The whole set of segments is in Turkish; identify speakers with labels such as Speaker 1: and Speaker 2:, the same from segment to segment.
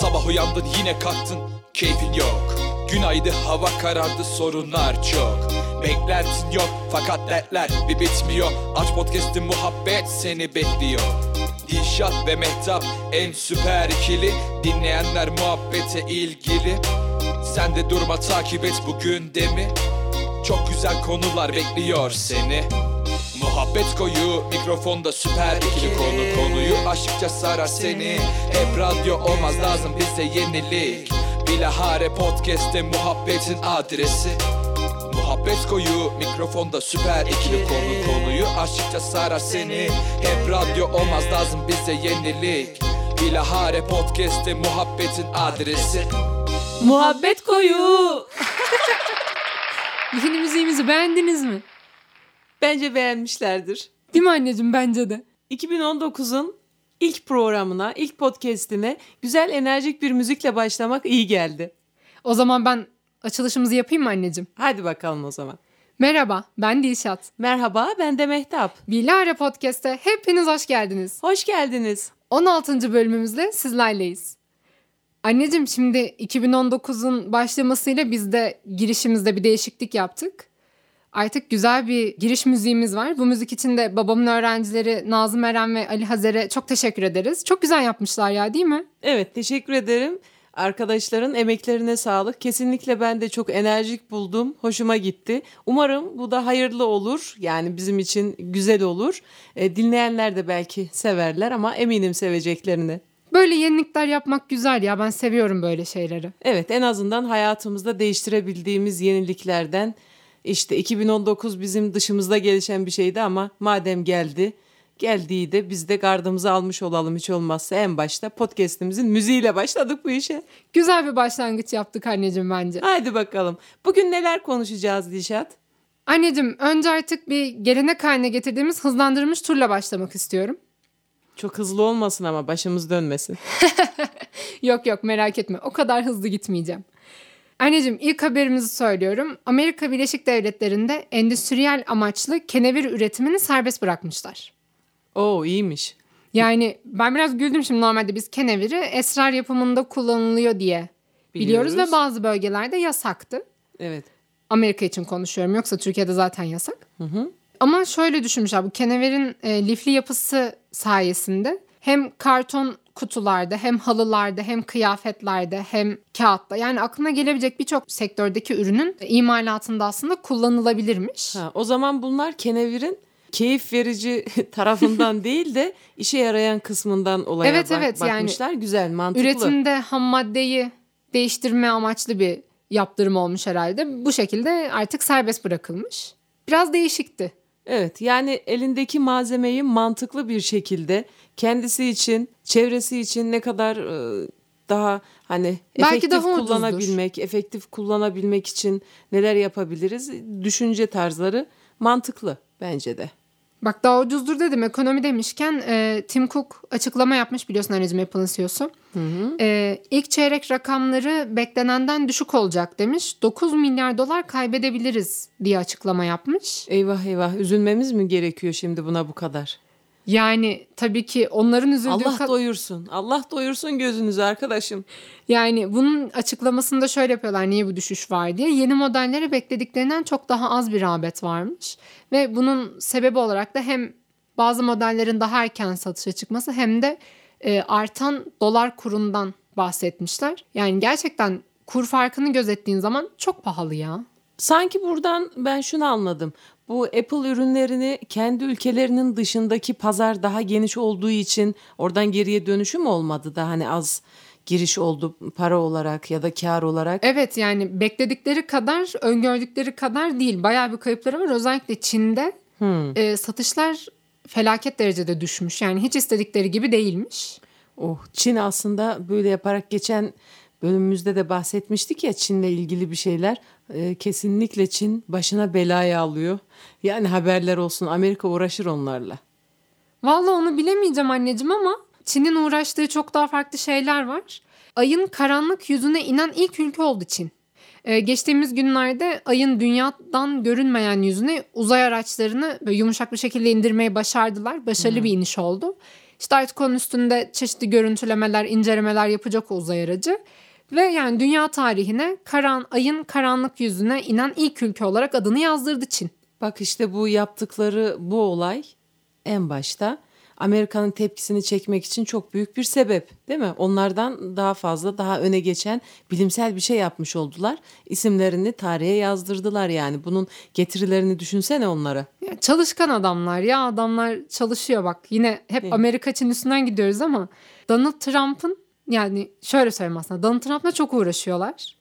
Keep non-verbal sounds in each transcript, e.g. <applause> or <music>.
Speaker 1: Sabah uyandın yine kalktın. Keyfin yok. Günaydın hava karardı sorunlar çok. Beklentin yok fakat dertler bir bitmiyor. Aç podcast'in muhabbet seni bekliyor. Dilşat ve Mehtap en süper ikili. Dinleyenler muhabbete ilgili. Sen de durma takip et bugün de Çok güzel konular bekliyor seni Muhabbet koyu mikrofonda süper ikili konu. Konuyu aşıkça sarar seni. Hep radyo olmaz lazım bize yenilik. Bilahare podcast'te muhabbetin adresi. Muhabbet koyu mikrofonda süper ikili konu. Konuyu aşıkça sarar seni. Hep radyo olmaz lazım bize yenilik. Bilahare podcast'te muhabbetin adresi.
Speaker 2: Muhabbet koyu. <laughs>
Speaker 3: Yeni müziğimizi beğendiniz mi?
Speaker 2: Bence beğenmişlerdir.
Speaker 3: Değil mi anneciğim bence de.
Speaker 2: 2019'un ilk programına, ilk podcast'ine güzel enerjik bir müzikle başlamak iyi geldi.
Speaker 3: O zaman ben açılışımızı yapayım mı anneciğim?
Speaker 2: Hadi bakalım o zaman.
Speaker 3: Merhaba ben Dilşat.
Speaker 2: Merhaba ben de Mehtap.
Speaker 3: Bilare Podcast'e hepiniz hoş geldiniz.
Speaker 2: Hoş geldiniz.
Speaker 3: 16. bölümümüzle sizlerleyiz. Anneciğim şimdi 2019'un başlamasıyla biz de girişimizde bir değişiklik yaptık. Artık güzel bir giriş müziğimiz var. Bu müzik için de babamın öğrencileri Nazım Eren ve Ali Hazer'e çok teşekkür ederiz. Çok güzel yapmışlar ya değil mi?
Speaker 2: Evet teşekkür ederim. Arkadaşların emeklerine sağlık. Kesinlikle ben de çok enerjik buldum. Hoşuma gitti. Umarım bu da hayırlı olur. Yani bizim için güzel olur. E, dinleyenler de belki severler ama eminim seveceklerini.
Speaker 3: Böyle yenilikler yapmak güzel ya. Ben seviyorum böyle şeyleri.
Speaker 2: Evet en azından hayatımızda değiştirebildiğimiz yeniliklerden işte 2019 bizim dışımızda gelişen bir şeydi ama madem geldi geldiği de biz de gardımızı almış olalım hiç olmazsa en başta podcast'imizin müziğiyle başladık bu işe.
Speaker 3: Güzel bir başlangıç yaptık anneciğim bence.
Speaker 2: Haydi bakalım. Bugün neler konuşacağız Dilşat?
Speaker 3: Anneciğim önce artık bir gelenek haline getirdiğimiz hızlandırılmış turla başlamak istiyorum.
Speaker 2: Çok hızlı olmasın ama başımız dönmesin. <laughs>
Speaker 3: Yok yok merak etme o kadar hızlı gitmeyeceğim. Anneciğim ilk haberimizi söylüyorum. Amerika Birleşik Devletleri'nde endüstriyel amaçlı kenevir üretimini serbest bırakmışlar.
Speaker 2: Oo iyiymiş.
Speaker 3: Yani ben biraz güldüm şimdi normalde biz keneviri esrar yapımında kullanılıyor diye biliyoruz,
Speaker 2: Biliyoruz.
Speaker 3: ve bazı bölgelerde yasaktı.
Speaker 2: Evet.
Speaker 3: Amerika için konuşuyorum yoksa Türkiye'de zaten yasak. Ama şöyle düşünmüşler bu keneverin e, lifli yapısı sayesinde hem karton kutularda hem halılarda hem kıyafetlerde hem kağıtta yani aklına gelebilecek birçok sektördeki ürünün imalatında aslında kullanılabilirmiş.
Speaker 2: Ha, o zaman bunlar kenevirin keyif verici <laughs> tarafından değil de işe yarayan kısmından olaya
Speaker 3: Evet,
Speaker 2: bak-
Speaker 3: evet, yani
Speaker 2: bakmışlar. Güzel, mantıklı.
Speaker 3: Üretimde ham maddeyi değiştirme amaçlı bir yaptırım olmuş herhalde. Bu şekilde artık serbest bırakılmış. Biraz değişikti.
Speaker 2: Evet yani elindeki malzemeyi mantıklı bir şekilde kendisi için, çevresi için ne kadar e, daha hani
Speaker 3: Belki
Speaker 2: efektif
Speaker 3: daha ucuzdur.
Speaker 2: kullanabilmek, efektif kullanabilmek için neler yapabiliriz? Düşünce tarzları mantıklı bence de.
Speaker 3: Bak daha ucuzdur dedim. Ekonomi demişken e, Tim Cook açıklama yapmış biliyorsun anneciğim Apple'ın CEO'su. E, ilk çeyrek rakamları beklenenden düşük olacak demiş. 9 milyar dolar kaybedebiliriz diye açıklama yapmış.
Speaker 2: Eyvah eyvah üzülmemiz mi gerekiyor şimdi buna bu kadar?
Speaker 3: Yani tabii ki onların üzüldüğü
Speaker 2: Allah doyursun. Allah doyursun gözünüzü arkadaşım.
Speaker 3: Yani bunun açıklamasında şöyle yapıyorlar niye bu düşüş var diye. Yeni modellere beklediklerinden çok daha az bir rağbet varmış. Ve bunun sebebi olarak da hem bazı modellerin daha erken satışa çıkması hem de e, artan dolar kurundan bahsetmişler. Yani gerçekten kur farkını gözettiğin zaman çok pahalı ya.
Speaker 2: Sanki buradan ben şunu anladım. Bu Apple ürünlerini kendi ülkelerinin dışındaki pazar daha geniş olduğu için oradan geriye dönüşüm olmadı da hani az giriş oldu para olarak ya da kar olarak.
Speaker 3: Evet yani bekledikleri kadar öngördükleri kadar değil. Bayağı bir kayıpları var. Özellikle Çin'de e, satışlar felaket derecede düşmüş. Yani hiç istedikleri gibi değilmiş.
Speaker 2: Oh Çin aslında böyle yaparak geçen bölümümüzde de bahsetmiştik ya Çin'le ilgili bir şeyler. Ee, kesinlikle Çin başına belaya alıyor. Yani haberler olsun Amerika uğraşır onlarla.
Speaker 3: Vallahi onu bilemeyeceğim anneciğim ama Çin'in uğraştığı çok daha farklı şeyler var. Ayın karanlık yüzüne inen ilk ülke oldu Çin. Ee, geçtiğimiz günlerde ayın dünyadan görünmeyen yüzüne uzay araçlarını böyle yumuşak bir şekilde indirmeyi başardılar. Başarılı bir iniş oldu. İşte artık onun üstünde çeşitli görüntülemeler, incelemeler yapacak o uzay aracı. Ve yani dünya tarihine karan, ayın karanlık yüzüne inen ilk ülke olarak adını yazdırdı Çin.
Speaker 2: Bak işte bu yaptıkları bu olay en başta Amerika'nın tepkisini çekmek için çok büyük bir sebep değil mi? Onlardan daha fazla daha öne geçen bilimsel bir şey yapmış oldular. İsimlerini tarihe yazdırdılar yani. Bunun getirilerini düşünsene onlara.
Speaker 3: Ya çalışkan adamlar ya adamlar çalışıyor bak. Yine hep? Amerika Çin üstünden gidiyoruz ama Donald Trump'ın yani şöyle söyleyeyim aslında Donald Trump'la çok uğraşıyorlar.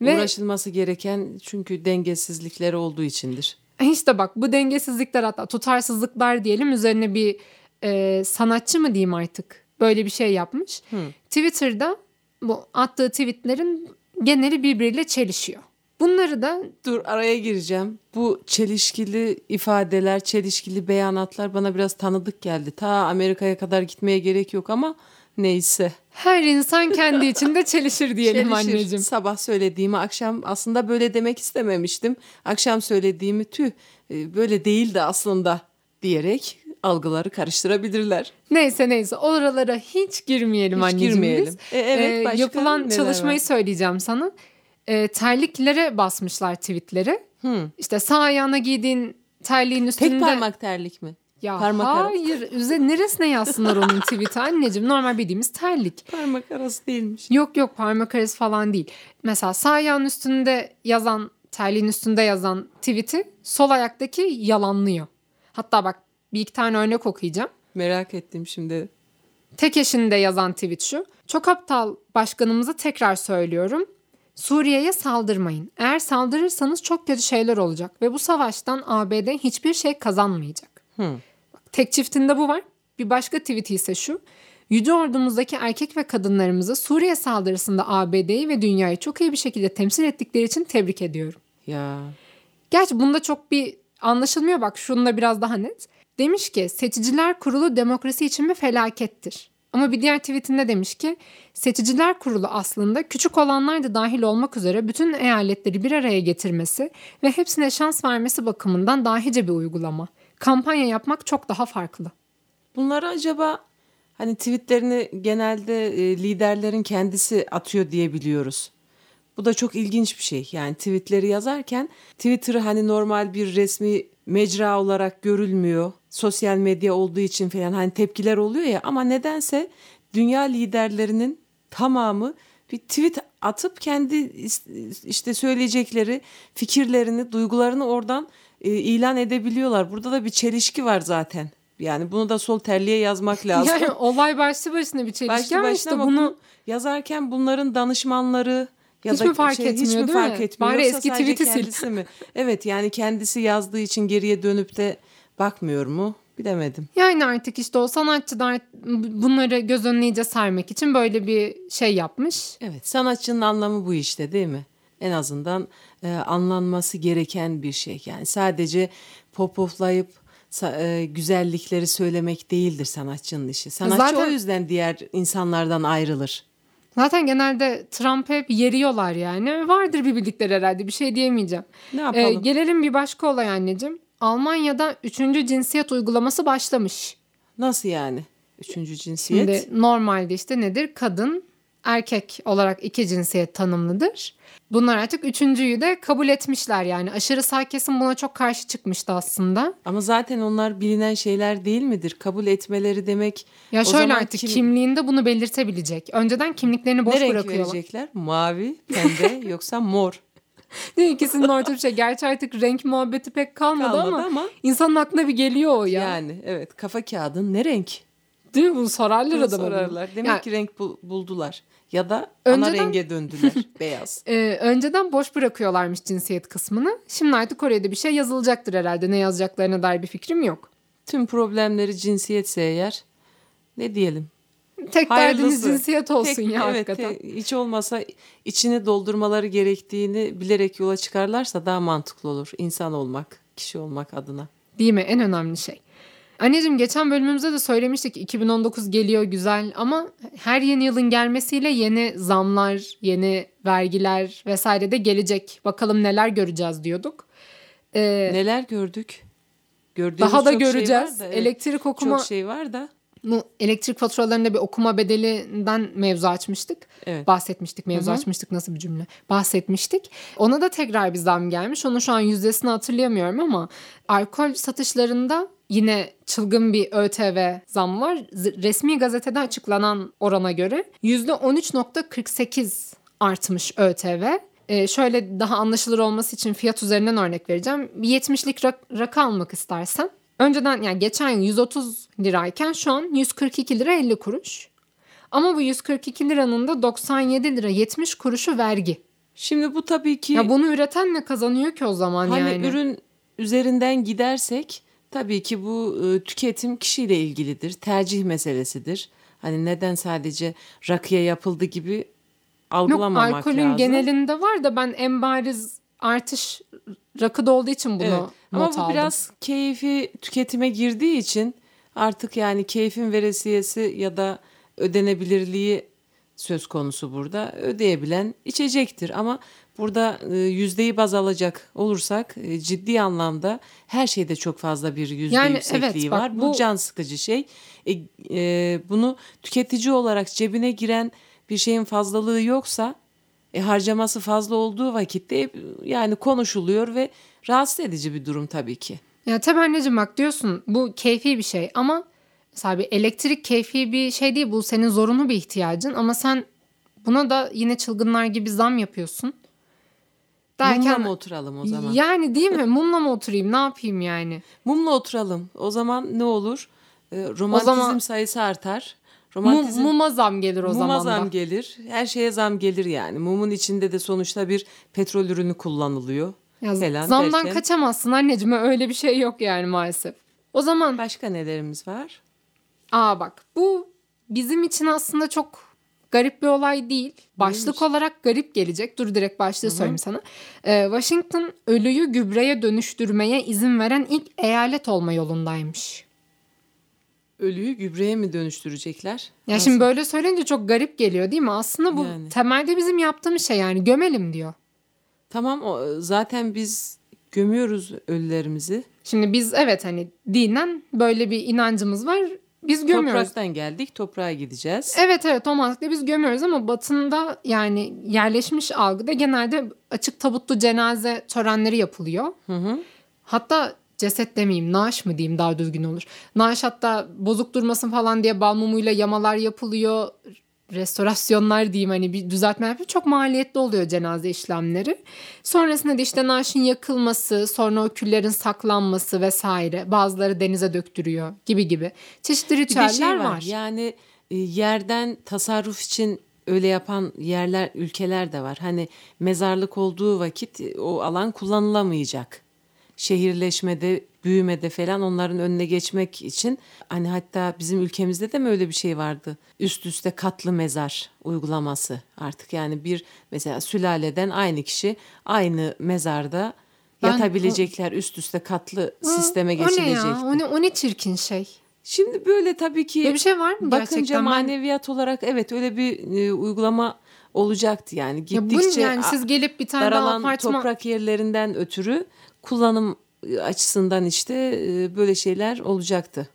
Speaker 3: Ve
Speaker 2: Uğraşılması gereken çünkü dengesizlikleri olduğu içindir.
Speaker 3: işte bak bu dengesizlikler hatta tutarsızlıklar diyelim üzerine bir e, sanatçı mı diyeyim artık böyle bir şey yapmış. Twitter'da bu attığı tweetlerin geneli birbiriyle çelişiyor. Bunları da
Speaker 2: Dur araya gireceğim. Bu çelişkili ifadeler, çelişkili beyanatlar bana biraz tanıdık geldi. Ta Amerika'ya kadar gitmeye gerek yok ama neyse.
Speaker 3: her insan kendi içinde çelişir diyelim
Speaker 2: Çelişir.
Speaker 3: anneciğim.
Speaker 2: Sabah söylediğimi akşam aslında böyle demek istememiştim. Akşam söylediğimi tüh e, böyle değildi aslında diyerek algıları karıştırabilirler.
Speaker 3: Neyse neyse oralara hiç girmeyelim
Speaker 2: Hiç
Speaker 3: anneciğim
Speaker 2: girmeyelim.
Speaker 3: biz.
Speaker 2: E, evet,
Speaker 3: Ee,
Speaker 2: başka
Speaker 3: yapılan
Speaker 2: neler
Speaker 3: çalışmayı
Speaker 2: var?
Speaker 3: söyleyeceğim sana. Ee, terliklere basmışlar tweetleri.
Speaker 2: Hı.
Speaker 3: İşte sağ ayağına giydiğin terliğin üstünde.
Speaker 2: Tek parmak terlik mi?
Speaker 3: Ya
Speaker 2: parmak arası.
Speaker 3: hayır. Üze, neresine yazsınlar onun tweet'i anneciğim? Normal bildiğimiz terlik.
Speaker 2: Parmak arası değilmiş.
Speaker 3: Yok yok parmak arası falan değil. Mesela sağ ayağın üstünde yazan, terliğin üstünde yazan tweet'i sol ayaktaki yalanlıyor. Hatta bak bir iki tane örnek okuyacağım.
Speaker 2: Merak ettim şimdi.
Speaker 3: Tek eşinde yazan tweet şu. Çok aptal başkanımıza tekrar söylüyorum. Suriye'ye saldırmayın. Eğer saldırırsanız çok kötü şeyler olacak ve bu savaştan ABD hiçbir şey kazanmayacak.
Speaker 2: Hı.
Speaker 3: Tek çiftinde bu var. Bir başka tweet ise şu. Yüce ordumuzdaki erkek ve kadınlarımızı Suriye saldırısında ABD'yi ve dünyayı çok iyi bir şekilde temsil ettikleri için tebrik ediyorum.
Speaker 2: Ya
Speaker 3: Gerçi bunda çok bir anlaşılmıyor bak şununla biraz daha net. Demiş ki seçiciler kurulu demokrasi için bir felakettir. Ama bir diğer tweetinde demiş ki seçiciler kurulu aslında küçük olanlar da dahil olmak üzere bütün eyaletleri bir araya getirmesi ve hepsine şans vermesi bakımından dahice bir uygulama. Kampanya yapmak çok daha farklı.
Speaker 2: Bunları acaba hani tweetlerini genelde e, liderlerin kendisi atıyor diye biliyoruz. Bu da çok ilginç bir şey. Yani tweetleri yazarken Twitter'ı hani normal bir resmi mecra olarak görülmüyor. Sosyal medya olduğu için falan hani tepkiler oluyor ya ama nedense dünya liderlerinin tamamı bir tweet atıp kendi işte söyleyecekleri fikirlerini, duygularını oradan e, ilan edebiliyorlar. Burada da bir çelişki var zaten. Yani bunu da sol terliğe yazmak <laughs> lazım.
Speaker 3: Yani olay başlı başına bir çelişki
Speaker 2: Başlı
Speaker 3: ama işte bunu
Speaker 2: yazarken bunların danışmanları ya
Speaker 3: Hiç
Speaker 2: da
Speaker 3: mi fark
Speaker 2: şey, hiç
Speaker 3: etmiyor,
Speaker 2: mi
Speaker 3: değil
Speaker 2: fark
Speaker 3: mi?
Speaker 2: etmiyor?
Speaker 3: Bari
Speaker 2: Yoksa
Speaker 3: eski tweet'i sil.
Speaker 2: mi? Evet yani kendisi yazdığı için geriye dönüp de bakmıyor mu? Bilemedim.
Speaker 3: Yani artık işte o sanatçılar bunları göz önüne iyice sermek için böyle bir şey yapmış.
Speaker 2: Evet sanatçının anlamı bu işte değil mi? En azından e, anlanması gereken bir şey. Yani sadece popoflayıp e, güzellikleri söylemek değildir sanatçının işi. Sanatçı
Speaker 3: Zaten-
Speaker 2: o yüzden diğer insanlardan ayrılır.
Speaker 3: Zaten genelde Trump'ı hep yeriyorlar yani. Vardır bir bildikleri herhalde bir şey diyemeyeceğim.
Speaker 2: Ne
Speaker 3: Ee,
Speaker 2: yapalım?
Speaker 3: gelelim bir başka olay anneciğim. Almanya'da üçüncü cinsiyet uygulaması başlamış.
Speaker 2: Nasıl yani? Üçüncü cinsiyet.
Speaker 3: Şimdi normalde işte nedir? Kadın, erkek olarak iki cinsiyet tanımlıdır. Bunlar artık üçüncüyü de kabul etmişler yani. Aşırı sağ kesim buna çok karşı çıkmıştı aslında.
Speaker 2: Ama zaten onlar bilinen şeyler değil midir? Kabul etmeleri demek.
Speaker 3: Ya şöyle artık
Speaker 2: kim-
Speaker 3: kimliğinde bunu belirtebilecek. Önceden kimliklerini boş
Speaker 2: ne renk
Speaker 3: bırakıyorlar.
Speaker 2: verecekler? Mavi, pembe <laughs> yoksa mor.
Speaker 3: İkisinin orta bir şey. Gerçi artık renk muhabbeti pek kalmadı,
Speaker 2: Kalmadı
Speaker 3: ama,
Speaker 2: ama.
Speaker 3: insanın aklına bir geliyor o ya.
Speaker 2: Yani evet kafa kağıdın ne renk?
Speaker 3: Değil mi? Bunu sorarlar
Speaker 2: bunu. sorarlar. Demek
Speaker 3: Yani,
Speaker 2: ki renk bul- buldular. Ya da ana
Speaker 3: Önceden-
Speaker 2: renge döndüler. <laughs> Beyaz.
Speaker 3: e, önceden boş bırakıyorlarmış cinsiyet kısmını. Şimdi artık da bir şey yazılacaktır herhalde. Ne yazacaklarına dair bir fikrim yok.
Speaker 2: Tüm problemleri cinsiyetse eğer ne diyelim?
Speaker 3: Tek derdiniz
Speaker 2: Hayırlısı.
Speaker 3: cinsiyet olsun
Speaker 2: Tek-
Speaker 3: ya
Speaker 2: evet,
Speaker 3: hakikaten.
Speaker 2: te- hiç olmasa içini doldurmaları gerektiğini bilerek yola çıkarlarsa daha mantıklı olur. İnsan olmak, kişi olmak adına.
Speaker 3: Değil mi? En önemli şey. Anneciğim geçen bölümümüzde de söylemiştik 2019 geliyor güzel ama her yeni yılın gelmesiyle yeni zamlar, yeni vergiler vesaire de gelecek. Bakalım neler göreceğiz diyorduk. Ee,
Speaker 2: Neler gördük? Gördüğümüz
Speaker 3: daha da
Speaker 2: çok şey
Speaker 3: göreceğiz.
Speaker 2: da, evet.
Speaker 3: Elektrik okuma
Speaker 2: çok şey var da
Speaker 3: bu elektrik faturalarında bir okuma bedelinden mevzu açmıştık.
Speaker 2: Evet.
Speaker 3: Bahsetmiştik. Mevzu açmıştık nasıl bir cümle? Bahsetmiştik. Ona da tekrar bir zam gelmiş. Onu şu an yüzdesini hatırlayamıyorum ama alkol satışlarında yine çılgın bir ÖTV zam var. Resmi gazetede açıklanan orana göre %13.48 artmış ÖTV. Ee, şöyle daha anlaşılır olması için fiyat üzerinden örnek vereceğim. Bir 70'lik rak- rakı almak istersen önceden yani geçen yıl 130 lirayken şu an 142 lira 50 kuruş. Ama bu 142 liranın da 97 lira 70 kuruşu vergi.
Speaker 2: Şimdi bu tabii ki
Speaker 3: Ya bunu üreten ne kazanıyor ki o zaman
Speaker 2: hani
Speaker 3: yani?
Speaker 2: ürün üzerinden gidersek tabii ki bu tüketim kişiyle ilgilidir. Tercih meselesidir. Hani neden sadece rakıya yapıldı gibi
Speaker 3: Yok
Speaker 2: algılamamak
Speaker 3: alkolün
Speaker 2: lazım.
Speaker 3: genelinde var da ben en bariz artış rakıda olduğu için bunu
Speaker 2: Evet.
Speaker 3: not
Speaker 2: Ama bu
Speaker 3: aldım.
Speaker 2: biraz keyfi tüketime girdiği için artık yani keyfin veresiyesi ya da ödenebilirliği söz konusu burada. Ödeyebilen içecektir ama burada e, yüzdeyi baz alacak olursak e, ciddi anlamda her şeyde çok fazla bir yüzde
Speaker 3: Yani
Speaker 2: yüksekliği
Speaker 3: evet, bak
Speaker 2: var. Bu,
Speaker 3: bu-
Speaker 2: can sıkıcı şey. E, e, bunu tüketici olarak cebine giren bir şeyin fazlalığı yoksa e, harcaması fazla olduğu vakitte yani konuşuluyor ve rahatsız edici bir durum tabii ki.
Speaker 3: Ya tabii anneciğim bak diyorsun bu keyfi bir şey ama mesela bir elektrik keyfi bir şey değil bu senin zorunlu bir ihtiyacın ama sen buna da yine çılgınlar gibi zam yapıyorsun.
Speaker 2: Mumla mı oturalım o zaman?
Speaker 3: Yani değil mi? Mumla mı oturayım? Ne yapayım yani?
Speaker 2: Mumla oturalım. O zaman ne olur? E, romantizm
Speaker 3: zaman-
Speaker 2: sayısı artar.
Speaker 3: Mum,
Speaker 2: Romantizm
Speaker 3: muma zam gelir o
Speaker 2: muma
Speaker 3: zaman da.
Speaker 2: zam gelir. Her şeye zam gelir yani. Mumun içinde de sonuçta bir petrol ürünü kullanılıyor.
Speaker 3: Ya
Speaker 2: falan
Speaker 3: zamdan
Speaker 2: derken-
Speaker 3: kaçamazsın anneciğim öyle bir şey yok yani maalesef. O zaman
Speaker 2: Başka nelerimiz var?
Speaker 3: aa bak bu bizim için aslında çok garip bir olay değil. Başlık olarak garip gelecek. Dur direkt başlığı söyleyeyim sana. Ee, Washington ölüyü gübreye dönüştürmeye izin veren ilk eyalet olma yolundaymış.
Speaker 2: Ölüyü gübreye mi dönüştürecekler?
Speaker 3: Ya
Speaker 2: Nasıl?
Speaker 3: şimdi böyle söyleyince çok garip geliyor değil mi? Aslında bu
Speaker 2: Yani.
Speaker 3: temelde bizim yaptığımız şey yani gömelim diyor.
Speaker 2: Tamam o, zaten biz gömüyoruz ölülerimizi.
Speaker 3: Şimdi biz evet hani dinen böyle bir inancımız var. Biz gömüyoruz.
Speaker 2: Topraktan geldik toprağa gideceğiz.
Speaker 3: Evet evet o mantıkla biz gömüyoruz ama batında yani yerleşmiş algıda genelde açık tabutlu cenaze törenleri yapılıyor. Hatta ceset demeyeyim naaş mı diyeyim daha düzgün olur. Naaş hatta bozuk durmasın falan diye bal mumuyla yamalar yapılıyor. Restorasyonlar diyeyim hani bir düzeltme yapıyor. Çok maliyetli oluyor cenaze işlemleri. Sonrasında da işte naaşın yakılması, sonra o küllerin saklanması vesaire. Bazıları denize döktürüyor gibi gibi. Çeşitli
Speaker 2: de
Speaker 3: ritüeller
Speaker 2: şey var.
Speaker 3: var.
Speaker 2: Yani e, yerden tasarruf için öyle yapan yerler, ülkeler de var. Hani mezarlık olduğu vakit e, o alan kullanılamayacak. Şehirleşmede, büyümede falan onların önüne geçmek için hani hatta bizim ülkemizde de mi öyle bir şey vardı? Üst üste katlı mezar uygulaması artık yani bir mesela sülaleden aynı kişi aynı mezarda
Speaker 3: Ben-
Speaker 2: yatabilecekler üst üste katlı sisteme
Speaker 3: O ne
Speaker 2: geçilecek.
Speaker 3: ya? O ne, o ne çirkin şey.
Speaker 2: Şimdi böyle tabii ki
Speaker 3: Böyle bir şey var mı
Speaker 2: bakınca
Speaker 3: gerçekten?
Speaker 2: Maneviyat olarak evet öyle bir e, uygulama olacaktı yani
Speaker 3: Ya bu
Speaker 2: gittikçe
Speaker 3: yani siz gelip bir tane daha
Speaker 2: daralan
Speaker 3: apartman...
Speaker 2: toprak yerlerinden ötürü kullanım açısından işte e, böyle şeyler olacaktı.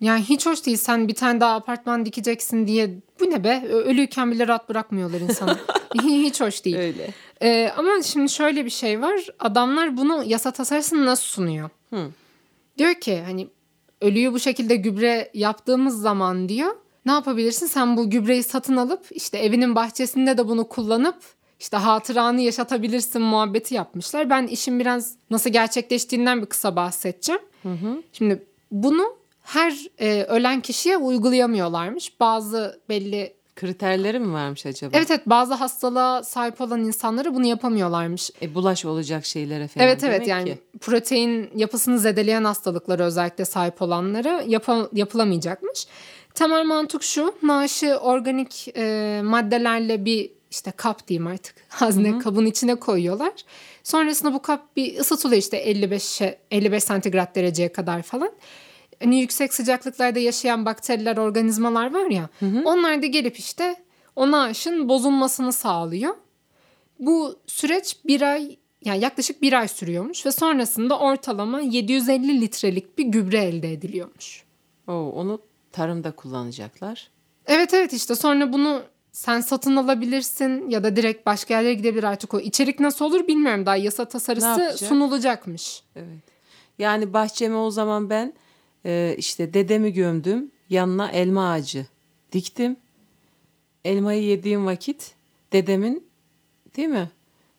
Speaker 3: Yani hiç hoş değil. Sen bir tane daha apartman dikeceksin diye. Bu ne be? Ölüyken bile rahat bırakmıyorlar insanı. <laughs> hiç hoş değil.
Speaker 2: Öyle.
Speaker 3: Ee, ama şimdi şöyle bir şey var. Adamlar bunu yasa tasarısını nasıl sunuyor? Diyor ki hani ölüyü bu şekilde gübre yaptığımız zaman diyor ne yapabilirsin? Sen bu gübreyi satın alıp işte evinin bahçesinde de bunu kullanıp işte hatıranı yaşatabilirsin muhabbeti yapmışlar. Ben işin biraz nasıl gerçekleştiğinden bir kısa bahsedeceğim. Şimdi bunu her e, ölen kişiye uygulayamıyorlarmış. Bazı belli
Speaker 2: Kriterleri mi varmış acaba?
Speaker 3: evet evet bazı hastalığa sahip olan insanlara bunu yapamıyorlarmış.
Speaker 2: E, bulaş olacak şeylere falan
Speaker 3: Evet evet yani
Speaker 2: ki.
Speaker 3: protein yapısını zedeleyen hastalıklara özellikle sahip olanlara yapa- yapılamayacakmış. Temel mantık şu naaşı organik e, maddelerle bir işte kap diyeyim artık <laughs> hazne kabın içine koyuyorlar. Sonrasında bu kap bir ısıtılıyor işte 55 55 santigrat dereceye kadar falan. Hani yüksek sıcaklıklarda yaşayan bakteriler, organizmalar var ya. Onlar da gelip işte o naaşın bozulmasını sağlıyor. Bu süreç bir ay yani yaklaşık bir ay sürüyormuş ve sonrasında ortalama 750 litrelik bir gübre elde ediliyormuş.
Speaker 2: Oo, onu Tarımda kullanacaklar.
Speaker 3: Evet evet işte sonra bunu sen satın alabilirsin ya da direkt başka yerlere gidebilir artık o. içerik nasıl olur bilmiyorum daha yasa tasarısı sunulacakmış.
Speaker 2: Evet. Yani bahçeme o zaman ben e, işte dedemi gömdüm. Yanına elma ağacı diktim. Elmayı yediğim vakit dedemin değil mi?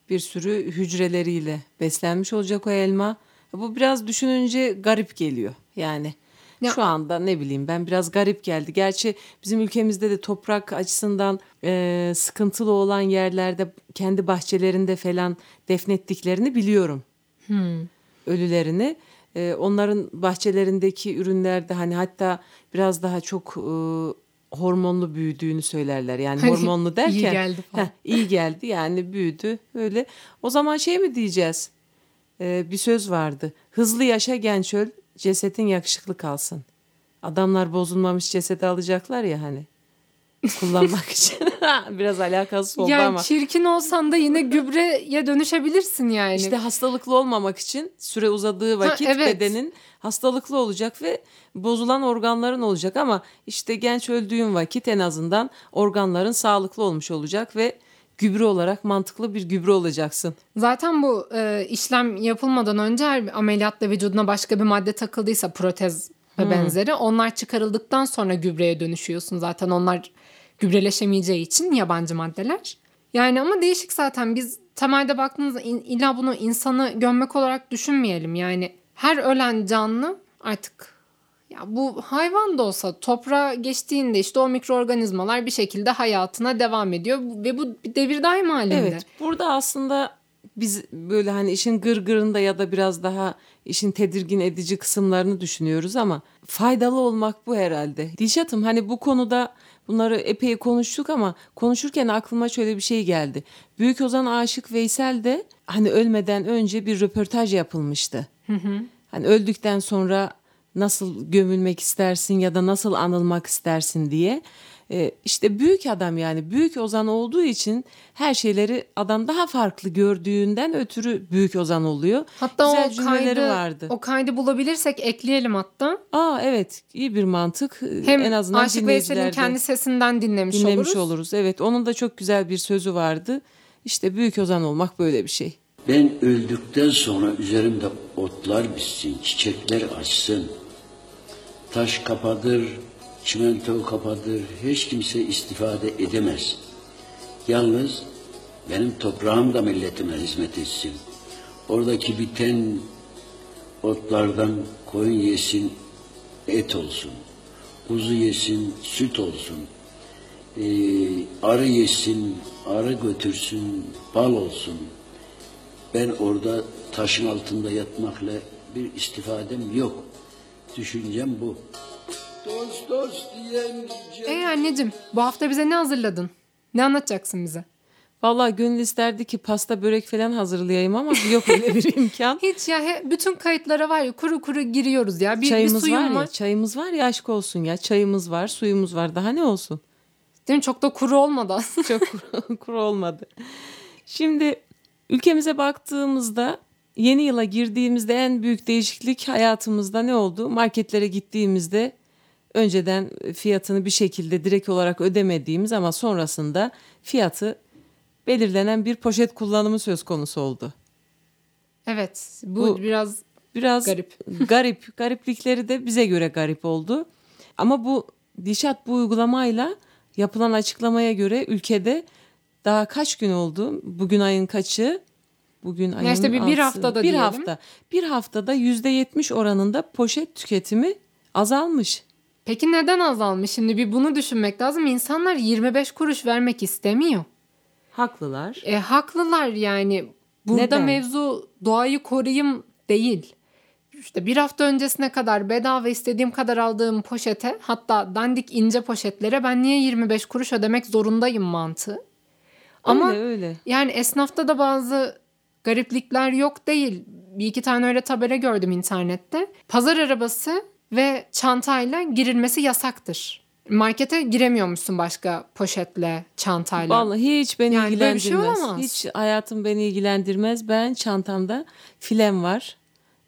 Speaker 2: Bir sürü hücreleriyle beslenmiş olacak o elma. Bu biraz düşününce garip geliyor yani.
Speaker 3: Ya-
Speaker 2: Şu anda ne bileyim ben biraz garip geldi. Gerçi bizim ülkemizde de toprak açısından e, sıkıntılı olan yerlerde kendi bahçelerinde falan defnettiklerini biliyorum ölülerini. Ee, onların bahçelerindeki ürünlerde hani hatta biraz daha çok e, hormonlu büyüdüğünü söylerler. Yani
Speaker 3: Hani
Speaker 2: hormonlu derken
Speaker 3: iyi geldi falan.
Speaker 2: Heh, iyi geldi yani büyüdü öyle. O zaman şey mi diyeceğiz? Ee, bir söz vardı. Hızlı yaşa genç öl, cesetin yakışıklı kalsın. Adamlar bozulmamış cesedi alacaklar ya hani. Kullanmak <laughs> için. <laughs> Biraz alakasız oldu
Speaker 3: Yani
Speaker 2: ama.
Speaker 3: çirkin olsan da yine gübreye dönüşebilirsin yani.
Speaker 2: İşte hastalıklı olmamak için süre uzadığı vakit
Speaker 3: evet.
Speaker 2: bedenin hastalıklı olacak ve bozulan organların olacak ama işte genç öldüğün vakit en azından organların sağlıklı olmuş olacak ve gübre olarak mantıklı bir gübre olacaksın.
Speaker 3: Zaten bu e, işlem yapılmadan önce eğer ameliyatla vücuduna başka bir madde takıldıysa protez ve benzeri onlar çıkarıldıktan sonra gübreye dönüşüyorsun. Zaten onlar gübreleşemeyeceği için yabancı maddeler. Yani ama değişik zaten biz temelde baktığınızda in- illa bunu insanı gömmek olarak düşünmeyelim. Yani her ölen canlı artık ya bu hayvan da olsa toprağa geçtiğinde işte o mikroorganizmalar bir şekilde hayatına devam ediyor ve bu bir devir daim halinde.
Speaker 2: Evet burada aslında biz böyle hani işin gırgırında ya da biraz daha işin tedirgin edici kısımlarını düşünüyoruz ama faydalı olmak bu herhalde. Dilşat'ım hani bu konuda bunları epey konuştuk ama konuşurken aklıma şöyle bir şey geldi. Büyük Ozan Aşık Veysel de hani ölmeden önce bir röportaj yapılmıştı. Hani öldükten sonra nasıl gömülmek istersin ya da nasıl anılmak istersin diye. Ee, işte büyük adam yani büyük ozan olduğu için her şeyleri adam daha farklı gördüğünden ötürü büyük ozan oluyor.
Speaker 3: Hatta
Speaker 2: Güzel
Speaker 3: o
Speaker 2: cümleleri
Speaker 3: kaydı,
Speaker 2: vardı.
Speaker 3: o kaydı bulabilirsek ekleyelim hatta.
Speaker 2: Aa evet iyi bir mantık. Ee,
Speaker 3: Hem
Speaker 2: en azından
Speaker 3: Aşık Veysel'in kendi sesinden dinlemiş,
Speaker 2: dinlemiş
Speaker 3: oluruz.
Speaker 2: oluruz. Evet onun da çok güzel bir sözü vardı. İşte büyük ozan olmak böyle bir şey.
Speaker 4: Ben öldükten sonra üzerimde otlar bitsin, çiçekler açsın. Taş kapadır, çimento kapadır, hiç kimse istifade edemez. Yalnız benim toprağım da milletime hizmet etsin. Oradaki biten otlardan koyun yesin, et olsun. Kuzu yesin, süt olsun. Ee, arı yesin, arı götürsün, bal olsun. Ben orada taşın altında yatmakla bir istifadem yok. Düşüncem bu. Dost dost diyen
Speaker 3: Ey anneciğim bu hafta bize ne hazırladın? Ne anlatacaksın bize?
Speaker 2: Vallahi gönül isterdi ki pasta börek falan hazırlayayım ama yok öyle bir <laughs> imkan.
Speaker 3: Hiç ya he- bütün kayıtlara var ya kuru kuru giriyoruz ya. Bir, bir
Speaker 2: çayımız
Speaker 3: suyum
Speaker 2: var
Speaker 3: var.
Speaker 2: ya, çayımız var ya aşk olsun ya. Çayımız var, suyumuz var. Daha ne olsun?
Speaker 3: Değil mi? Çok da kuru olmadı aslında.
Speaker 2: Çok kuru, <laughs> kuru olmadı. Şimdi ülkemize baktığımızda yeni yıla girdiğimizde en büyük değişiklik hayatımızda ne oldu? Marketlere gittiğimizde önceden fiyatını bir şekilde direkt olarak ödemediğimiz ama sonrasında fiyatı belirlenen bir poşet kullanımı söz konusu oldu.
Speaker 3: evet bu,
Speaker 2: Bu-
Speaker 3: biraz
Speaker 2: Biraz
Speaker 3: Garip. <laughs>
Speaker 2: garip. Gariplikleri de bize göre garip oldu. Ama bu Dişat bu uygulamayla yapılan açıklamaya göre ülkede daha kaç gün oldu? Bugün ayın kaçı? Bugün ayın
Speaker 3: işte bir- bir
Speaker 2: altısı.
Speaker 3: haftada
Speaker 2: bir
Speaker 3: diyelim.
Speaker 2: hafta. Bir haftada yüzde yetmiş oranında poşet tüketimi azalmış.
Speaker 3: Peki neden azalmış? Şimdi bir bunu düşünmek lazım. İnsanlar 25 kuruş vermek istemiyor.
Speaker 2: Haklılar.
Speaker 3: E, haklılar yani. Burada
Speaker 2: Neden?
Speaker 3: mevzu doğayı koruyayım değil. İşte bir hafta öncesine kadar bedava istediğim kadar aldığım poşete hatta dandik ince poşetlere ben niye 25 kuruş ödemek zorundayım mantığı. Ama
Speaker 2: öyle öyle.
Speaker 3: yani esnafta da bazı gariplikler yok değil. Bir iki tane öyle tabela gördüm internette. Pazar arabası ve çantayla girilmesi yasaktır. Markete giremiyormuşsun başka poşetle, çantayla.
Speaker 2: Vallahi hiç beni
Speaker 3: Yani böyle bir
Speaker 2: ilgilendirmez.
Speaker 3: şey olamaz.
Speaker 2: hiç hayatım beni ilgilendirmez. Ben çantamda filem var.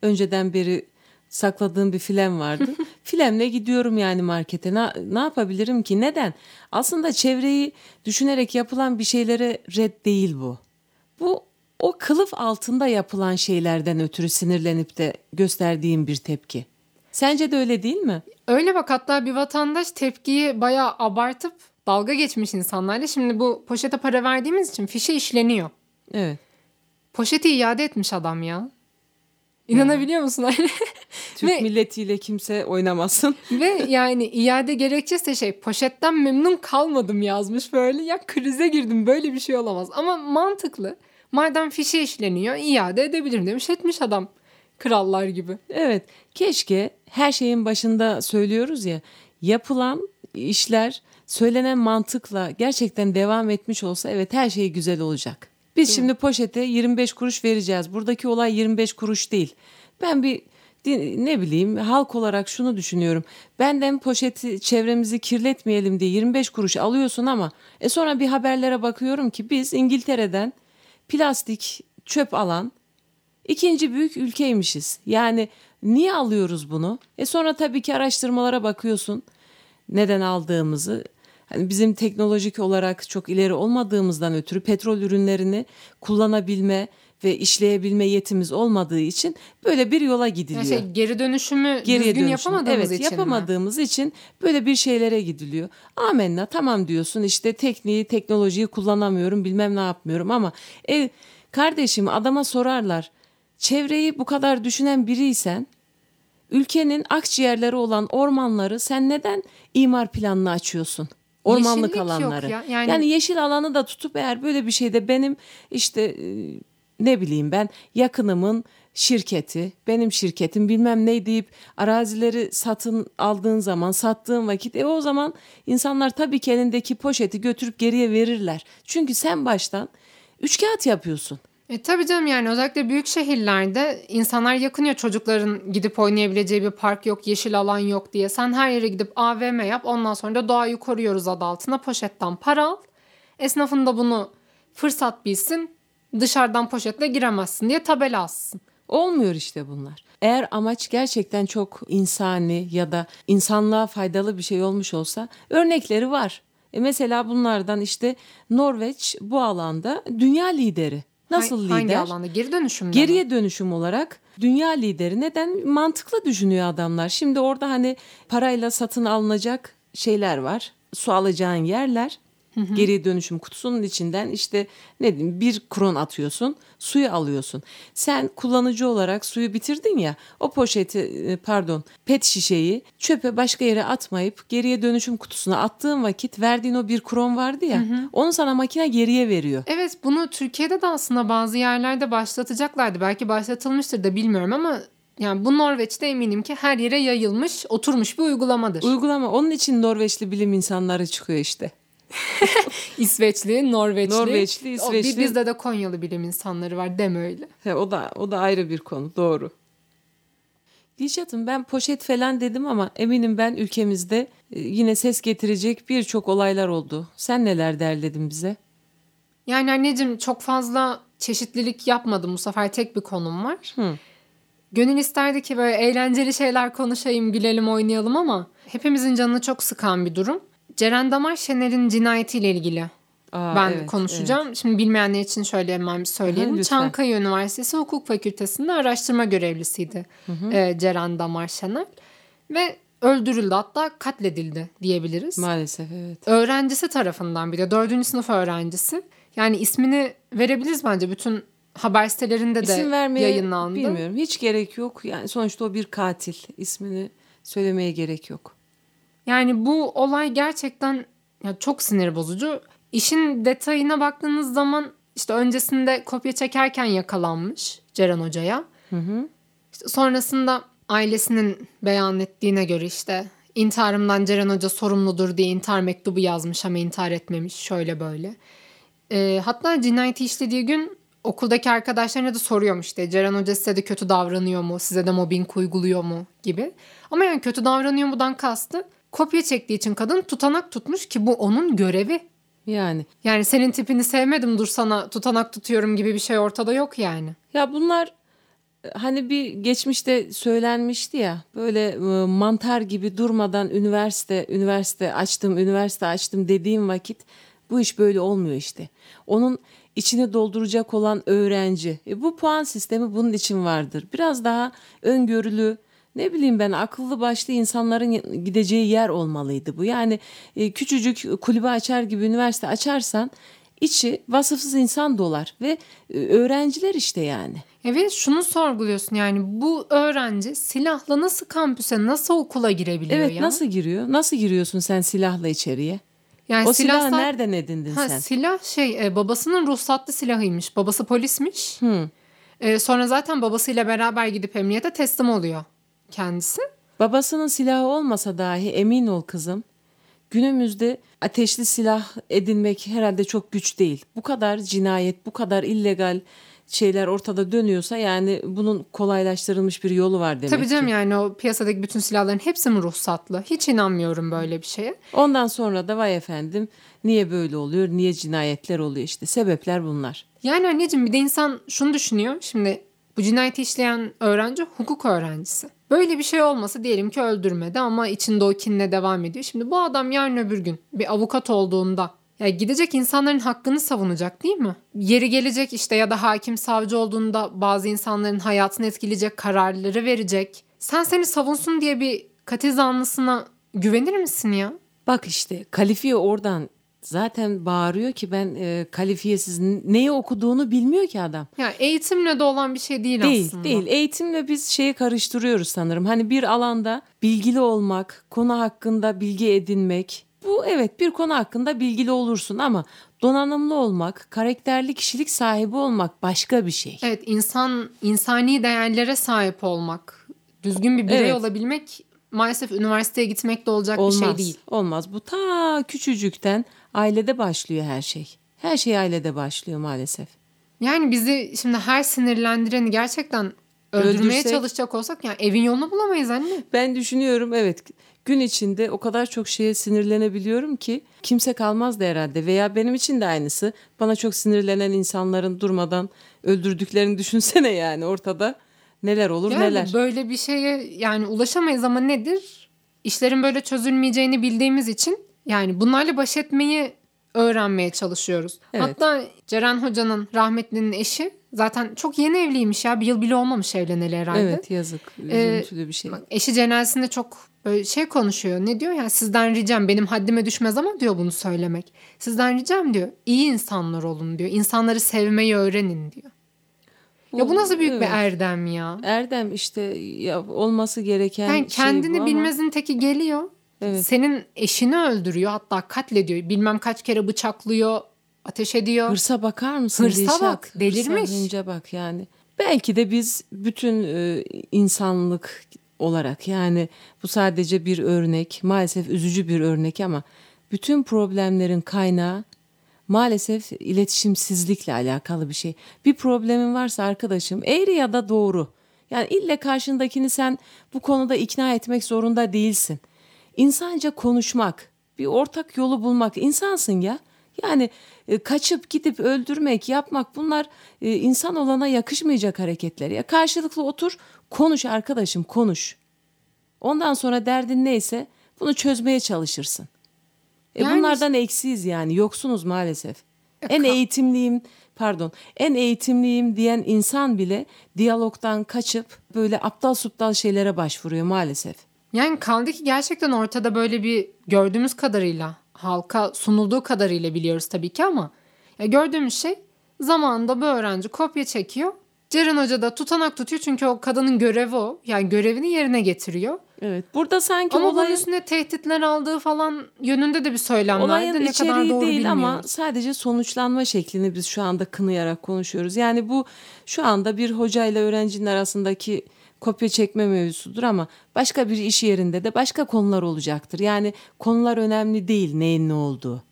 Speaker 2: Önceden beri sakladığım bir filem vardı. <laughs> Filemle gidiyorum yani markete. Ne, ne yapabilirim ki? Neden? Aslında çevreyi düşünerek yapılan bir şeylere red değil bu. Bu o kılıf altında yapılan şeylerden ötürü sinirlenip de gösterdiğim bir tepki. Sence de öyle değil mi?
Speaker 3: Öyle bak hatta bir vatandaş tepkiyi bayağı abartıp dalga geçmiş insanlarla. Şimdi bu poşete para verdiğimiz için fişe işleniyor.
Speaker 2: Evet.
Speaker 3: Poşeti iade etmiş adam ya. İnanabiliyor musun? <laughs>
Speaker 2: Türk
Speaker 3: Ve-
Speaker 2: milletiyle kimse oynamasın. <laughs>
Speaker 3: Ve yani iade gerekçesi de şey poşetten memnun kalmadım yazmış böyle. Ya krize girdim böyle bir şey olamaz. Ama mantıklı. Madem fişe işleniyor iade edebilirim demiş etmiş adam. Krallar gibi.
Speaker 2: Evet. Keşke her şeyin başında söylüyoruz ya yapılan işler söylenen mantıkla gerçekten devam etmiş olsa evet her şey güzel olacak. Biz şimdi poşete 25 kuruş vereceğiz. Buradaki olay 25 kuruş değil. Ben bir ne bileyim halk olarak şunu düşünüyorum. Benden poşeti çevremizi kirletmeyelim diye 25 kuruş alıyorsun ama e sonra bir haberlere bakıyorum ki biz İngiltere'den plastik çöp alan İkinci büyük ülkeymişiz. Yani niye alıyoruz bunu? E sonra tabii ki araştırmalara bakıyorsun. Neden aldığımızı. Hani bizim teknolojik olarak çok ileri olmadığımızdan ötürü petrol ürünlerini kullanabilme ve işleyebilme yetimiz olmadığı için böyle bir yola gidiliyor.
Speaker 3: Yani şey geri dönüşümü
Speaker 2: Geriye
Speaker 3: düzgün
Speaker 2: dönüşüm.
Speaker 3: yapamadığımız
Speaker 2: evet,
Speaker 3: için mi?
Speaker 2: yapamadığımız için böyle bir şeylere gidiliyor. Amenna tamam diyorsun işte tekniği teknolojiyi kullanamıyorum bilmem ne yapmıyorum ama e, kardeşim adama sorarlar çevreyi bu kadar düşünen biriysen ülkenin akciğerleri olan ormanları sen neden imar planını açıyorsun? Ormanlık
Speaker 3: Yeşillik
Speaker 2: alanları.
Speaker 3: ya,
Speaker 2: Yani...
Speaker 3: yani-
Speaker 2: yeşil alanı da tutup eğer böyle bir şeyde benim işte e, ne bileyim ben yakınımın şirketi, benim şirketim bilmem ne deyip arazileri satın aldığın zaman, sattığın vakit e o zaman insanlar tabii ki elindeki poşeti götürüp geriye verirler. Çünkü sen baştan üç kağıt yapıyorsun.
Speaker 3: E tabii canım yani özellikle büyük şehirlerde insanlar yakınıyor çocukların gidip oynayabileceği bir park yok, yeşil alan yok diye. Sen her yere gidip AVM yap ondan sonra da doğayı koruyoruz adı altına poşetten para al. Esnafın da bunu fırsat bilsin dışarıdan poşetle giremezsin diye tabela assın.
Speaker 2: Olmuyor işte bunlar. Eğer amaç gerçekten çok insani ya da insanlığa faydalı bir şey olmuş olsa örnekleri var. E mesela bunlardan işte Norveç bu alanda dünya lideri. Nasıl
Speaker 3: Ha-
Speaker 2: lider?
Speaker 3: Hangi alanda? Geri dönüşümde mi?
Speaker 2: Geriye dönüşüm olarak dünya lideri neden mantıklı düşünüyor adamlar. Şimdi orada hani parayla satın alınacak şeyler var. Su alacağın yerler. Geriye dönüşüm kutusunun içinden işte ne diyeyim bir kron atıyorsun suyu alıyorsun. Sen kullanıcı olarak suyu bitirdin ya o poşeti e, pardon pet şişeyi çöpe başka yere atmayıp geriye dönüşüm kutusuna attığın vakit verdiğin o bir kron vardı ya onu sana makine geriye veriyor.
Speaker 3: Evet bunu Türkiye'de de aslında bazı yerlerde başlatacaklardı. Belki başlatılmıştır da bilmiyorum ama yani bu Norveç'te eminim ki her yere yayılmış, oturmuş bir uygulamadır.
Speaker 2: Uygulama onun için Norveçli bilim insanları çıkıyor işte. <laughs>
Speaker 3: İsveçli, Norveçli.
Speaker 2: Norveçli,
Speaker 3: O,
Speaker 2: İsveçli.
Speaker 3: bi- bizde de Konyalı bilim insanları var deme öyle.
Speaker 2: He, o da o da ayrı bir konu doğru. Dilşat'ım ben poşet falan dedim ama eminim ben ülkemizde e, yine ses getirecek birçok olaylar oldu. Sen neler derledin bize?
Speaker 3: Yani anneciğim çok fazla çeşitlilik yapmadım bu sefer tek bir konum var.
Speaker 2: Hı.
Speaker 3: Gönül isterdi ki böyle eğlenceli şeyler konuşayım, gülelim, oynayalım ama hepimizin canını çok sıkan bir durum. Ceren Damar Şener'in cinayetiyle ilgili
Speaker 2: Aa,
Speaker 3: ben
Speaker 2: evet,
Speaker 3: konuşacağım. Şimdi bilmeyenler için şöyle hemen bir söyleyelim.
Speaker 2: Hı.
Speaker 3: Çankaya Üniversitesi Hukuk Fakültesi'nde araştırma görevlisiydi e, Ceren Damar Şener. Ve öldürüldü hatta katledildi diyebiliriz.
Speaker 2: evet. Maalesef evet.
Speaker 3: öğrencisi tarafından bir de dördüncü sınıf öğrencisi. Yani ismini verebiliriz bence bütün haber sitelerinde de
Speaker 2: İsim vermeye
Speaker 3: yayınlandı.
Speaker 2: bilmiyorum. Hiç gerek yok. Yani sonuçta o bir katil. İsmini söylemeye gerek yok.
Speaker 3: Yani bu olay gerçekten ya çok sinir bozucu. İşin detayına baktığınız zaman işte öncesinde kopya çekerken yakalanmış Ceren Hoca'ya. İşte sonrasında ailesinin beyan ettiğine göre işte intiharımdan Ceren Hoca sorumludur diye intihar mektubu yazmış ama intihar etmemiş şöyle böyle. Ee, hatta cinayeti işlediği gün okuldaki arkadaşlarına da soruyormuş işte Ceren Hoca size de kötü davranıyor mu? Size de mobbing uyguluyor mu? gibi. Ama yani kötü davranıyor mudan kastı kopya çektiği için kadın tutanak tutmuş ki bu onun görevi.
Speaker 2: Yani
Speaker 3: Yani senin tipini sevmedim dur sana tutanak tutuyorum gibi bir şey ortada yok yani.
Speaker 2: ya bunlar Hani bir geçmişte söylenmişti ya böyle e, mantar gibi durmadan üniversite üniversite açtım üniversite açtım dediğim vakit bu iş böyle olmuyor işte. Onun içine dolduracak olan öğrenci. E, bu puan sistemi bunun için vardır. Biraz daha öngörülü ne bileyim ben akıllı başlı insanların gideceği yer olmalıydı bu. Yani e, küçücük kulübe açar gibi üniversite açarsan içi vasıfsız insan dolar ve e, öğrenciler işte yani.
Speaker 3: Evet şunu sorguluyorsun yani bu öğrenci silahla nasıl kampüse nasıl okula girebiliyor
Speaker 2: Evet
Speaker 3: ya?
Speaker 2: nasıl giriyor? Nasıl giriyorsun sen silahla içeriye?
Speaker 3: Yani
Speaker 2: o silahı
Speaker 3: silahsal-
Speaker 2: nereden edindin
Speaker 3: Ha,
Speaker 2: sen?
Speaker 3: silah şey e, babasının ruhsatlı silahıymış. Babası polismiş.
Speaker 2: Hı.
Speaker 3: E, sonra zaten babasıyla beraber gidip emniyete teslim oluyor kendisi.
Speaker 2: Babasının silahı olmasa dahi emin ol kızım. Günümüzde ateşli silah edinmek herhalde çok güç değil. Bu kadar cinayet, bu kadar illegal şeyler ortada dönüyorsa yani bunun kolaylaştırılmış bir yolu var demek
Speaker 3: Tabii canım
Speaker 2: ki.
Speaker 3: yani o piyasadaki bütün silahların hepsi mi ruhsatlı? Hiç inanmıyorum böyle bir şeye.
Speaker 2: Ondan sonra da vay efendim niye böyle oluyor, niye cinayetler oluyor işte. Sebepler bunlar.
Speaker 3: Yani anneciğim bir de insan şunu düşünüyor. Şimdi bu cinayeti işleyen öğrenci hukuk öğrencisi. Böyle bir şey olmasa diyelim ki öldürmedi ama içinde o kinle devam ediyor. Şimdi bu adam yarın öbür gün bir avukat olduğunda ya gidecek insanların hakkını savunacak değil mi? Yeri gelecek işte ya da hakim savcı olduğunda bazı insanların hayatını etkileyecek kararları verecek. Sen seni savunsun diye bir katil zanlısına güvenir misin ya?
Speaker 2: Bak işte kalifiye oradan zaten bağırıyor ki ben e, kalifiyesiz neyi okuduğunu bilmiyor ki adam.
Speaker 3: Ya eğitimle de olan bir şey değil,
Speaker 2: Değil
Speaker 3: aslında.
Speaker 2: değil eğitimle biz şeyi karıştırıyoruz sanırım. Hani bir alanda bilgili olmak, konu hakkında bilgi edinmek. Bu evet bir konu hakkında bilgili olursun ama donanımlı olmak, karakterli kişilik sahibi olmak başka bir şey.
Speaker 3: Evet insan insani değerlere sahip olmak, düzgün bir birey
Speaker 2: Evet.
Speaker 3: olabilmek maalesef üniversiteye gitmekle olacak
Speaker 2: Olmaz.
Speaker 3: bir şey değil.
Speaker 2: Olmaz. Bu ta küçücükten ailede başlıyor her şey. Her şey ailede başlıyor maalesef.
Speaker 3: Yani bizi şimdi her sinirlendireni gerçekten öldürmeye
Speaker 2: Öldürsek-
Speaker 3: çalışacak olsak yani evin yolunu bulamayız anne.
Speaker 2: Ben düşünüyorum evet gün içinde o kadar çok şeye sinirlenebiliyorum ki kimse kalmazdı herhalde veya benim için de aynısı. Bana çok sinirlenen insanların durmadan öldürdüklerini düşünsene yani ortada neler olur
Speaker 3: Yani
Speaker 2: neler.
Speaker 3: böyle bir şeye yani ulaşamayız ama nedir? İşlerin böyle çözülmeyeceğini bildiğimiz için yani bunlarla baş etmeyi öğrenmeye çalışıyoruz.
Speaker 2: Evet.
Speaker 3: Hatta Ceren Hoca'nın rahmetlinin eşi zaten çok yeni evliymiş ya bir yıl bile olmamış evleneli herhalde.
Speaker 2: Evet yazık üzüntülü bir şey.
Speaker 3: Eşi cenazesinde çok böyle şey konuşuyor. Ne diyor ya sizden ricam benim haddime düşmez ama diyor bunu söylemek. Sizden ricam diyor iyi insanlar olun diyor. İnsanları sevmeyi öğrenin diyor. Ya bu nasıl büyük
Speaker 2: Evet.
Speaker 3: bir erdem ya.
Speaker 2: Erdem işte ya olması gereken
Speaker 3: Yani
Speaker 2: şey
Speaker 3: kendini
Speaker 2: bu ama
Speaker 3: bilmezin teki geliyor.
Speaker 2: Evet.
Speaker 3: Senin eşini öldürüyor hatta katlediyor. Bilmem kaç kere bıçaklıyor, ateş ediyor.
Speaker 2: Hırsa bakar mısın?
Speaker 3: Hırsa
Speaker 2: Dilşat?
Speaker 3: bak, delirmiş.
Speaker 2: Hırsa bak yani. Belki de biz bütün e, insanlık olarak yani bu sadece bir örnek maalesef üzücü bir örnek ama bütün problemlerin kaynağı maalesef iletişimsizlikle alakalı bir şey. Bir problemin varsa arkadaşım eğri ya da doğru. Yani ille karşındakini sen bu konuda ikna etmek zorunda değilsin. İnsanca konuşmak, bir ortak yolu bulmak insansın ya. Yani e, kaçıp gidip öldürmek, yapmak bunlar e, insan olana yakışmayacak hareketler. Ya karşılıklı otur, konuş arkadaşım, konuş. Ondan sonra derdin neyse bunu çözmeye çalışırsın. E
Speaker 3: Yani-
Speaker 2: bunlardan eksiyiz yani, yoksunuz maalesef. En
Speaker 3: ka-
Speaker 2: eğitimliyim, pardon, en eğitimliyim diyen insan bile diyalogdan kaçıp böyle aptal suptal şeylere başvuruyor maalesef.
Speaker 3: Yani kaldı ki gerçekten ortada böyle bir gördüğümüz kadarıyla halka sunulduğu kadarıyla biliyoruz tabii ki ama ya gördüğümüz şey zamanında bu öğrenci kopya çekiyor. Ceren Hoca da tutanak tutuyor çünkü o kadının görevi o. Yani görevini yerine getiriyor.
Speaker 2: Evet. Burada sanki
Speaker 3: Ama bunun
Speaker 2: olayın,
Speaker 3: üstüne tehditler aldığı falan yönünde de bir söylemler de
Speaker 2: olayın
Speaker 3: ne kadar
Speaker 2: içeriği
Speaker 3: doğru
Speaker 2: değil ama
Speaker 3: bilmiyoruz.
Speaker 2: sadece sonuçlanma şeklini biz şu anda kınayarak konuşuyoruz. Yani bu şu anda bir hoca ile öğrencinin arasındaki kopya çekme mevzusudur ama başka bir iş yerinde de başka konular olacaktır. Yani konular önemli değil neyin ne olduğu.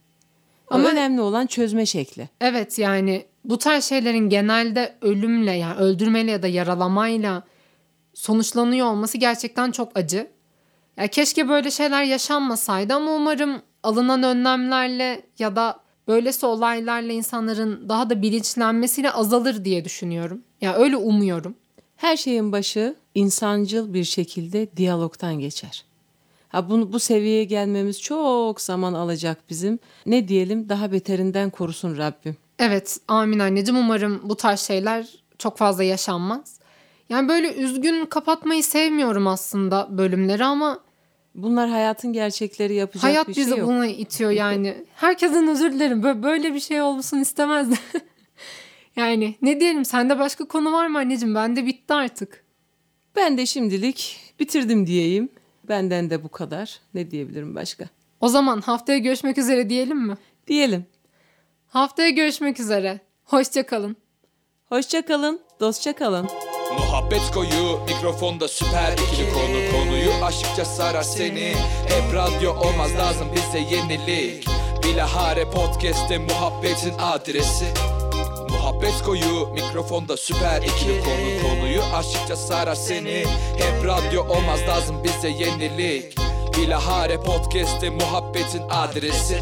Speaker 3: Ama
Speaker 2: önemli olan çözme şekli.
Speaker 3: Evet yani bu tarz şeylerin genelde ölümle yani öldürmeyle ya da yaralamayla sonuçlanıyor olması gerçekten çok acı. Ya keşke böyle şeyler yaşanmasaydı ama umarım alınan önlemlerle ya da böylesi olaylarla insanların daha da bilinçlenmesiyle azalır diye düşünüyorum. Ya öyle umuyorum.
Speaker 2: Her şeyin başı insancıl bir şekilde diyalogtan geçer. Ha bunu bu seviyeye gelmemiz çok zaman alacak bizim. Ne diyelim daha beterinden korusun Rabbim.
Speaker 3: Evet amin anneciğim umarım bu tarz şeyler çok fazla yaşanmaz. Yani böyle üzgün kapatmayı sevmiyorum aslında bölümleri ama
Speaker 2: Bunlar hayatın gerçekleri yapacak
Speaker 3: hayat
Speaker 2: bir şey
Speaker 3: bizi
Speaker 2: yok.
Speaker 3: buna itiyor yani. <laughs> Herkesten özür dilerim. Bö- Böyle bir şey olmasını istemezdim. <laughs> yani ne diyelim sende başka konu var mı anneciğim? Bende bitti artık.
Speaker 2: Ben de şimdilik bitirdim diyeyim. Benden de bu kadar. Ne diyebilirim başka?
Speaker 3: O zaman haftaya görüşmek üzere diyelim mi?
Speaker 2: Diyelim.
Speaker 3: Haftaya görüşmek üzere. Hoşça kalın.
Speaker 2: Hoşça kalın, dostça kalın.
Speaker 1: Muhabbet koyu mikrofonda süper ikili konu konuyu aşıkça sarar seni Hep radyo olmaz lazım bize yenilik Bilahare podcast'te muhabbetin adresi Muhabbet koyu mikrofonda süper ikili konu konuyu aşıkça sarar seni. Hep radyo olmaz lazım bize yenilik. Bilahare podcast'te muhabbetin adresi